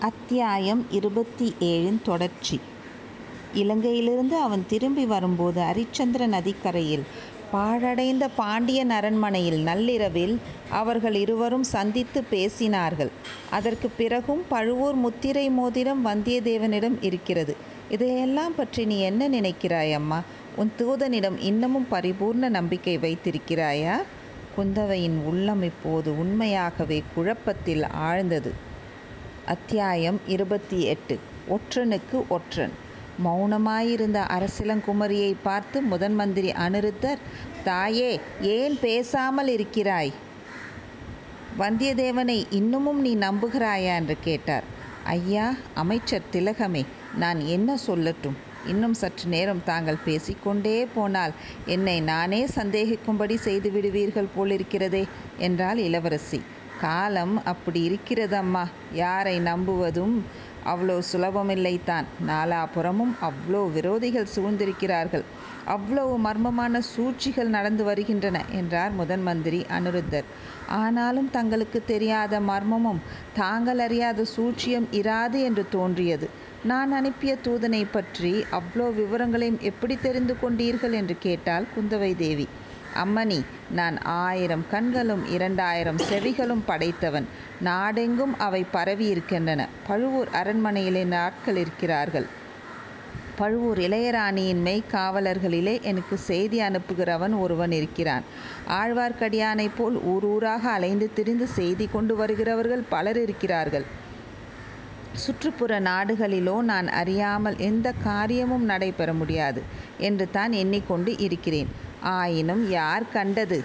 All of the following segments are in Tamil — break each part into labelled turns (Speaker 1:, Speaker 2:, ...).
Speaker 1: அத்தியாயம் இருபத்தி ஏழின் தொடர்ச்சி இலங்கையிலிருந்து அவன் திரும்பி வரும்போது அரிச்சந்திர நதிக்கரையில் பாழடைந்த பாண்டியன் அரண்மனையில் நள்ளிரவில் அவர்கள் இருவரும் சந்தித்து பேசினார்கள். அதற்குப் பிறகும் பழுவூர் முத்திரை மோதிரம் வந்தியத்தேவனிடம் இருக்கிறது. இதையெல்லாம் பற்றி நீ என்ன நினைக்கிறாய் அம்மா? உன் தூதனிடம் இன்னமும் பரிபூர்ண நம்பிக்கை வைத்திருக்கிறாயா? குந்தவையின் உள்ளம் இப்போது உண்மையாகவே குழப்பத்தில் ஆழ்ந்தது. அத்தியாயம் இருபத்தி எட்டு ஒற்றனுக்கு ஒற்றன் மௌனமாயிருந்த அரசிளங்குமரியைப் பார்த்து முதன் மந்திரி அநிருத்தர் தாயே ஏன் பேசாமல் இருக்கிறாய்? வந்தியத்தேவனை இன்னமும் நீ நம்புகிறாயா? என்று கேட்டார். ஐயா அமைச்சர் திலகமே நான் என்ன சொல்லட்டும்? இன்னும் சற்று நேரம் தாங்கள் பேசிக்கொண்டே போனால் என்னை நானே சந்தேகிக்கும்படி செய்து விடுவீர்கள் போலிருக்கிறதே என்றாள் இளவரசி. காலம் அப்படி இருக்கிறதம்மா. யாரை நம்புவதும் அவ்வளோ சுலபமில்லைத்தான். நாலாபுறமும் அவ்வளோ விரோதிகள் சூழ்ந்திருக்கிறார்கள். அவ்வளவு மர்மமான சூழ்ச்சிகள் நடந்து வருகின்றன என்றார் முதன் மந்திரி அநிருத்தர். ஆனாலும் தங்களுக்கு தெரியாத மர்மமும் தாங்கள் அறியாத சூழ்ச்சியும் இராது என்று தோன்றியது. நான் அனுப்பிய தூதனை பற்றி அவ்வளோ விவரங்களையும் எப்படி தெரிந்து கொண்டீர்கள்? என்று கேட்டாள் குந்தவை தேவி. அம்மணி நான் ஆயிரம் கண்களும் இரண்டாயிரம் செவிகளும் படைத்தவன். நாடெங்கும் அவை பரவியிருக்கின்றன. பழுவூர் அரண்மனையிலே நாட்கள் ஆட்கள் இருக்கிறார்கள். பழுவூர் இளையராணியின் மெய்க்காவலர்களிலே எனக்குச் செய்தி அனுப்புகிறவன் ஒருவன் இருக்கிறான். ஆழ்வார்க்கடியானைப் போல் ஊர் ஊராக அலைந்து திரிந்து செய்தி கொண்டு வருகிறவர்கள் பலர் இருக்கிறார்கள். சுற்றுப்புற நாடுகளிலோ நான் அறியாமல் எந்தக் காரியமும் நடைபெற முடியாது என்றுதான் எண்ணிக்கொண்டு இருக்கிறேன். ஆயினும் யார் கண்டது?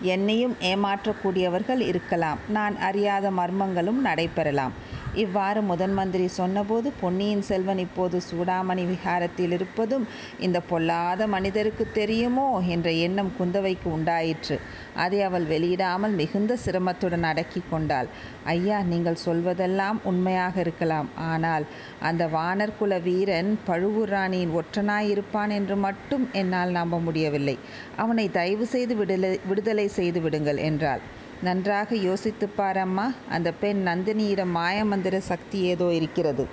Speaker 1: என்னையும் ஏமாற்றக்கூடியவர்கள் இருக்கலாம். நான் அறியாத மர்மங்களும் நடைபெறலாம். இவ்வாறு முதன்மந்திரி சொன்னபோது பொன்னியின் செல்வன் இப்போது சூடாமணி விஹாரத்திலிருப்பதும் இந்த பொல்லாத மனிதருக்கு தெரியுமோ? என்ற எண்ணம் குந்தவைக்கு உண்டாயிற்று. அதை அவள் வெளியிடாமல் மிகுந்த சிரமத்துடன் அடக்கி கொண்டாள். ஐயா நீங்கள் சொல்வதெல்லாம் உண்மையாக இருக்கலாம். ஆனால் அந்த வாணர்குல வீரன் பழுவூர் ராணியின் ஒற்றனாயிருப்பான் என்று மட்டும் என்னால் நம்ப முடியவில்லை. அவனை தயவு செய்து விடுதலை செய்து விடுங்கள் என்றாள். நன்றாக யோசித்துப் பார் அம்மா. அந்தப் பெண் நந்தினியிடம் மாயமந்திர சக்தி ஏதோ இருக்கிறது.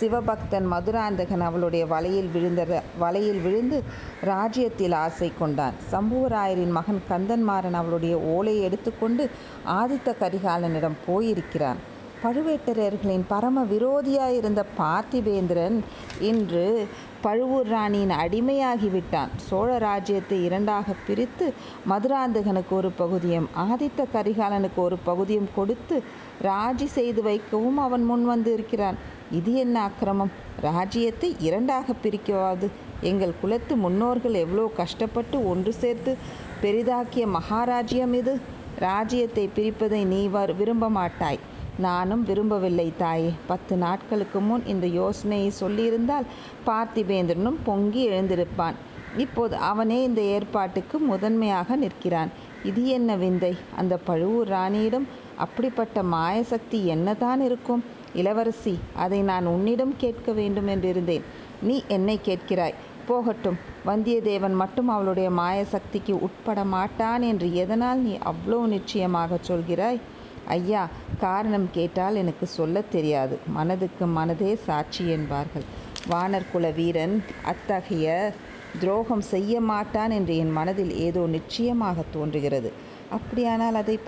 Speaker 1: சிவபக்தன் மதுராந்தகன் அவளுடைய வலையில் விழுந்து ராஜ்யத்தில் ஆசை கொண்டான். சம்புவராயரின் மகன் கந்தன்மாறன் அவளுடைய ஓலையை எடுத்துக்கொண்டு ஆதித்த கரிகாலனிடம் போயிருக்கிறான். பழுவேட்டரையர்களின் பரம விரோதியாயிருந்த பார்த்திபேந்திரன் இன்று பழுவூர் ராணியின் அடிமையாகிவிட்டான். சோழ ராஜ்யத்தை இரண்டாகப் பிரித்து மதுராந்தகனுக்கு ஒரு பகுதியும் ஆதித்த கரிகாலனுக்கு ஒரு பகுதியும் கொடுத்து ராஜி செய்து வைக்கவும் அவன் முன் வந்திருக்கிறான். இது என்ன அக்கிரமம் ராஜ்யத்தை இரண்டாகப் பிரிக்கவாது எங்கள் குலத்து முன்னோர்கள் எவ்வளோ கஷ்டப்பட்டு ஒன்று சேர்த்து பெரிதாக்கிய மகாராஜ்யம் இது. ராஜ்யத்தை பிரிப்பதை நீ விரும்ப மாட்டாய். நானும் விரும்பவில்லை தாயே. பத்து நாட்களுக்கு முன் இந்த யோசனையை சொல்லியிருந்தால் பார்த்திபேந்திரனும் பொங்கி எழுந்திருப்பான். இப்போது அவனே இந்த ஏற்பாட்டுக்கு முதன்மையாக நிற்கிறான். இது என்ன விந்தை? அந்த பழுவூர் ராணியிடம் அப்படிப்பட்ட மாயசக்தி என்னதான் இருக்கும்? இளவரசி அதை நான் உன்னிடம் கேட்க வேண்டும் என்றிருந்தேன். நீ என்னை கேட்கிறாய். போகட்டும். வந்தியத்தேவன் மட்டும் அவளுடைய மாயசக்திக்கு உட்பட மாட்டான் என்று எதனால் நீ அவ்வளோ நிச்சயமாகச் சொல்கிறாய்? ஐயா காரணம் கேட்டால் எனக்கு சொல்ல தெரியாது. மனதுக்கு மனதே சாட்சி என்பார்கள். வாணர்குல வீரன் அத்தகைய துரோகம் செய்ய மாட்டான் என்று என் மனதில் ஏதோ நிச்சயமாக தோன்றுகிறது. அப்படியானால் அதைப்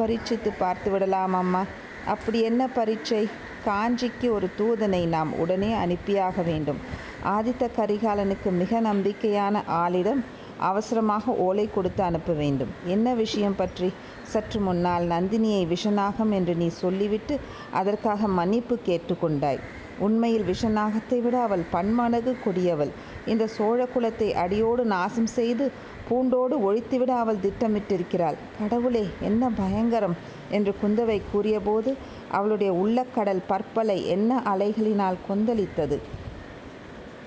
Speaker 1: பார்த்து விடலாம் அம்மா. அப்படி என்ன பரீட்சை? காஞ்சிக்கு ஒரு தூதனை நாம் உடனே அனுப்பியாக வேண்டும். ஆதித்த கரிகாலனுக்கு மிக நம்பிக்கையான ஆளிடம் அவசரமாக ஓலை கொடுத்து அனுப்ப வேண்டும். என்ன விஷயம் பற்றி? சற்று முன்னால் நந்தினியை விஷநாகம் என்று நீ சொல்லிவிட்டு அதற்காக மன்னிப்பு கேட்டுக்கொண்டாய் உண்மையில் விஷநாகத்தை விட அவள் பன்மடங்கு கொடியவள். இந்த சோழ குலத்தை அடியோடு நாசம் செய்து பூண்டோடு ஒழித்துவிட அவள் திட்டமிட்டிருக்கிறாள். கடவுளே என்ன பயங்கரம்! என்று குந்தவை கூறியபோது அவளுடைய உள்ளக்கடல் பற்பலை என்ன அலைகளினால் கொந்தளித்தது.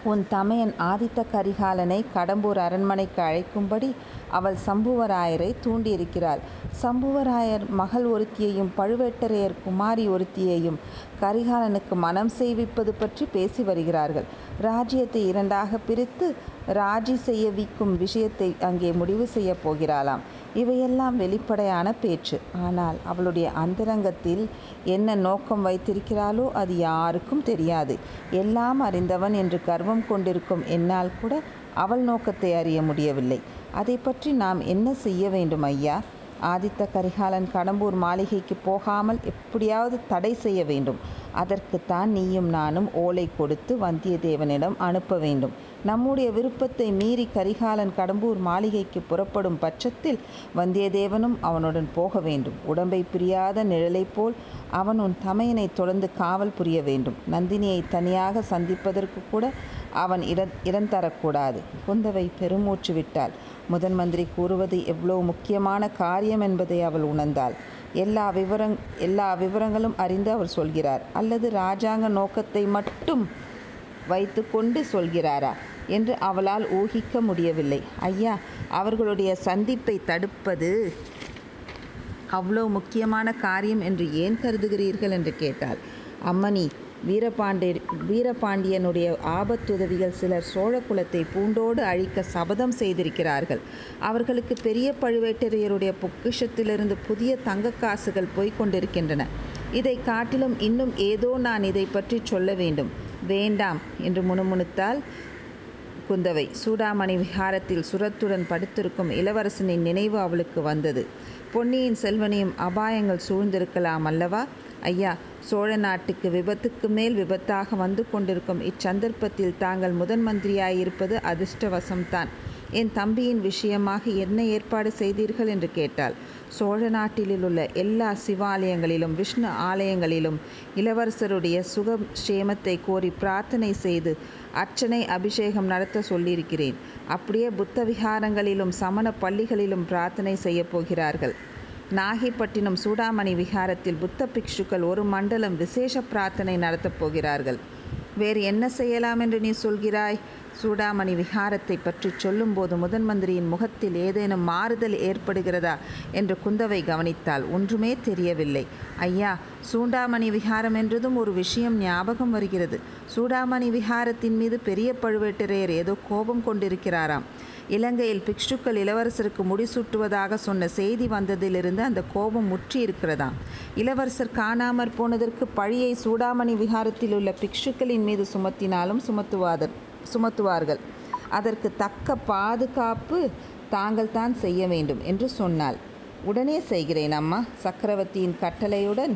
Speaker 1: உன் தமையன் ஆதித்த கரிகாலனை கடம்பூர் அரண்மனைக்கு அழைக்கும்படி அவள் சம்புவராயரை தூண்டியிருக்கிறாள். சம்புவராயர் மகள் ஒருத்தியையும் பழுவேட்டரையர் குமாரி ஒருத்தியையும் கரிகாலனுக்கு மணம் செய்விப்பது பற்றி பேசி வருகிறார்கள். ராஜ்யத்தை இரண்டாகப் பிரித்து ராஜி செய்யவிக்கும் விஷயத்தை அங்கே முடிவு செய்யப் போகிறாளாம். இவையெல்லாம் வெளிப்படையான பேச்சு. ஆனால் அவளுடைய அந்தரங்கத்தில் என்ன நோக்கம் வைத்திருக்கிறாளோ அது யாருக்கும் தெரியாது. எல்லாம் அறிந்தவன் என்று கர்வம் கொண்டிருக்கும் என்னால் கூட அவள் நோக்கத்தை அறிய முடியவில்லை. அதைப்பற்றி நாம் என்ன செய்ய வேண்டும் ஐயா? ஆதித்த கரிகாலன் கடம்பூர் மாளிகைக்குப் போகாமல் எப்படியாவது தடை செய்ய வேண்டும். அதற்குத்தான் நீயும் நானும் ஓலை கொடுத்து வந்தியத்தேவனிடம் அனுப்ப வேண்டும். நம்முடைய விருப்பத்தை மீறி கரிகாலன் கடம்பூர் மாளிகைக்கு புறப்படும் பட்சத்தில் வந்தியத்தேவனும் அவனுடன் போக வேண்டும். உடம்பை பிரியாத நிழலைப் போல் அவன் உன் தமையனை தொடர்ந்து காவல் புரிய வேண்டும். நந்தினியை தனியாக சந்திப்பதற்கு கூட அவன் இடந்தரக்கூடாது. குந்தவை பெருமூச்சு விட்டாள். முதன் மந்திரி கூறுவது எவ்வளவு முக்கியமான காரியம் என்பதை அவள் உணர்ந்தாள். எல்லா விவரங் எல்லா விவரங்களும் அறிந்து அவர் சொல்கிறார். அல்லது ராஜாங்க நோக்கத்தை மட்டும் வைத்துக்கொண்டு சொல்கிறாரா? என்று அவளால் ஊகிக்க முடியவில்லை. ஐயா! அவர்களுடைய சந்திப்பைத் தடுப்பது அவ்வளோ முக்கியமான காரியம் என்று ஏன் கருதுகிறீர்கள்? என்று கேட்டாள். அம்மணி! வீரபாண்டியனுடைய ஆபத்துதவிகள் சிலர் சோழகுலத்தைப் பூண்டோடு அழிக்க சபதம் செய்திருக்கிறார்கள். அவர்களுக்கு பெரிய பழுவேட்டரையருடைய பொக்கிஷத்திலிருந்து புதிய தங்கக் காசுகள் போய்க் கொண்டிருக்கின்றன. இதைக் காட்டிலும் இன்னும் ஏதோ நான் இதைப்பற்றிச் சொல்ல வேண்டும். வேண்டாம் என்று முணுமுணுத்தாள் குந்தவை. சூடாமணி விஹாரத்தில் சுரத்துடன் படுத்திருக்கும் இளவரசனின் நினைவு அவளுக்கு வந்தது. பொன்னியின் செல்வனையும் அபாயங்கள் சூழ்ந்திருக்கலாம் அல்லவா? ஐயா! சோழ நாட்டுக்கு விபத்துக்கு மேல் விபத்தாக வந்து கொண்டிருக்கும் இச்சந்தர்ப்பத்தில் தாங்கள் முதன் மந்திரியாயிருப்பது அதிர்ஷ்டவசம்தான். என் தம்பியின் விஷயமாக என்ன ஏற்பாடு செய்தீர்கள்? என்று கேட்டாள். சோழ நாட்டிலுள்ள எல்லா சிவாலயங்களிலும் விஷ்ணு ஆலயங்களிலும் இளவரசருடைய சுக க்ஷேமத்தைக் கோரி பிரார்த்தனை செய்து அர்ச்சனை அபிஷேகம் நடத்த சொல்லியிருக்கிறேன். அப்படியே புத்த விகாரங்களிலும் சமணப் பள்ளிகளிலும் பிரார்த்தனை செய்யப் போகிறார்கள். நாகைப்பட்டினம் சூடாமணி விஹாரத்தில் புத்த பிக்ஷுக்கள் ஒரு மண்டலம் விசேஷ பிரார்த்தனை நடத்தப் போகிறார்கள். வேறு என்ன செய்யலாம் என்று நீ சொல்கிறாய்? சூடாமணி விஹாரத்தைப் பற்றி சொல்லும்போது முதன் மந்திரியின் முகத்தில் ஏதேனும் மாறுதல் ஏற்படுகிறதா? என்று குந்தவை கவனித்தாள். ஒன்றுமே தெரியவில்லை. ஐயா! சூடாமணி விஹாரம் என்றதும் ஒரு விஷயம் ஞாபகம் வருகிறது. சூடாமணி விஹாரத்தின் மீது பெரிய பழுவேட்டரையர் ஏதோ கோபம் கொண்டிருக்கிறாராம். இலங்கையில் பிக்ஷுக்கள் இளவரசருக்கு முடிசூட்டுவதாக சொன்ன செய்தி வந்ததிலிருந்து அந்த கோபம் முற்றி இருக்கிறதாம் இளவரசர் காணாமற் போனதற்கு பழியை சூடாமணி விஹாரத்திலுள்ள பிக்ஷுக்களின் மீது சுமத்தினாலும் சுமத்துவாதர் சுமத்துவார்கள். அதற்கு தக்க பாதுகாப்பு தாங்கள் தான் செய்ய வேண்டும் என்று சொன்னாள். உடனே செய்கிறேன் அம்மா. சக்கரவர்த்தியின் கட்டளையுடன்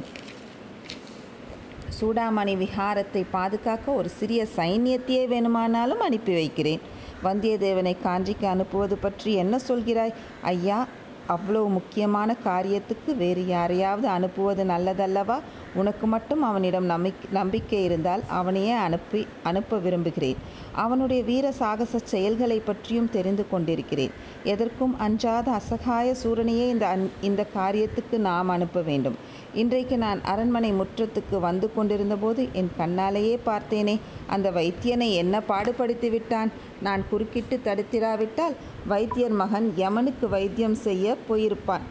Speaker 1: சூடாமணி விஹாரத்தை பாதுகாக்க ஒரு சிறிய சைன்யத்தையே வேணுமானாலும் அனுப்பி வைக்கிறேன். வந்தியத்தேவனை காஞ்சிக்கு அனுப்புவது பற்றி என்ன சொல்கிறாய்? ஐயா! அவ்வளவு முக்கியமான காரியத்துக்கு வேறு யாரையாவது அனுப்புவது நல்லதல்லவா? உனக்கு மட்டும் அவனிடம் நம்பிக்கை இருந்தால் அவனையே அனுப்பி அனுப்ப விரும்புகிறேன். அவனுடைய வீர சாகச செயல்களைப் பற்றியும் தெரிந்து கொண்டிருக்கிறேன். எதற்கும் அஞ்சாத அசகாய சூரனையே இந்த அந் இந்த காரியத்துக்கு நாம் அனுப்ப வேண்டும். இன்றைக்கு நான் அரண்மனை முற்றத்துக்கு வந்து கொண்டிருந்தபோது என் கண்ணாலேயே பார்த்தேனே அந்த வைத்தியனை என்ன பாடுபடுத்தி விட்டான் நான் குறுக்கிட்டு தடுத்திராவிட்டால் வைத்தியர் மகன் யமனுக்கு வைத்தியம் செய்யப் போயிருப்பான்.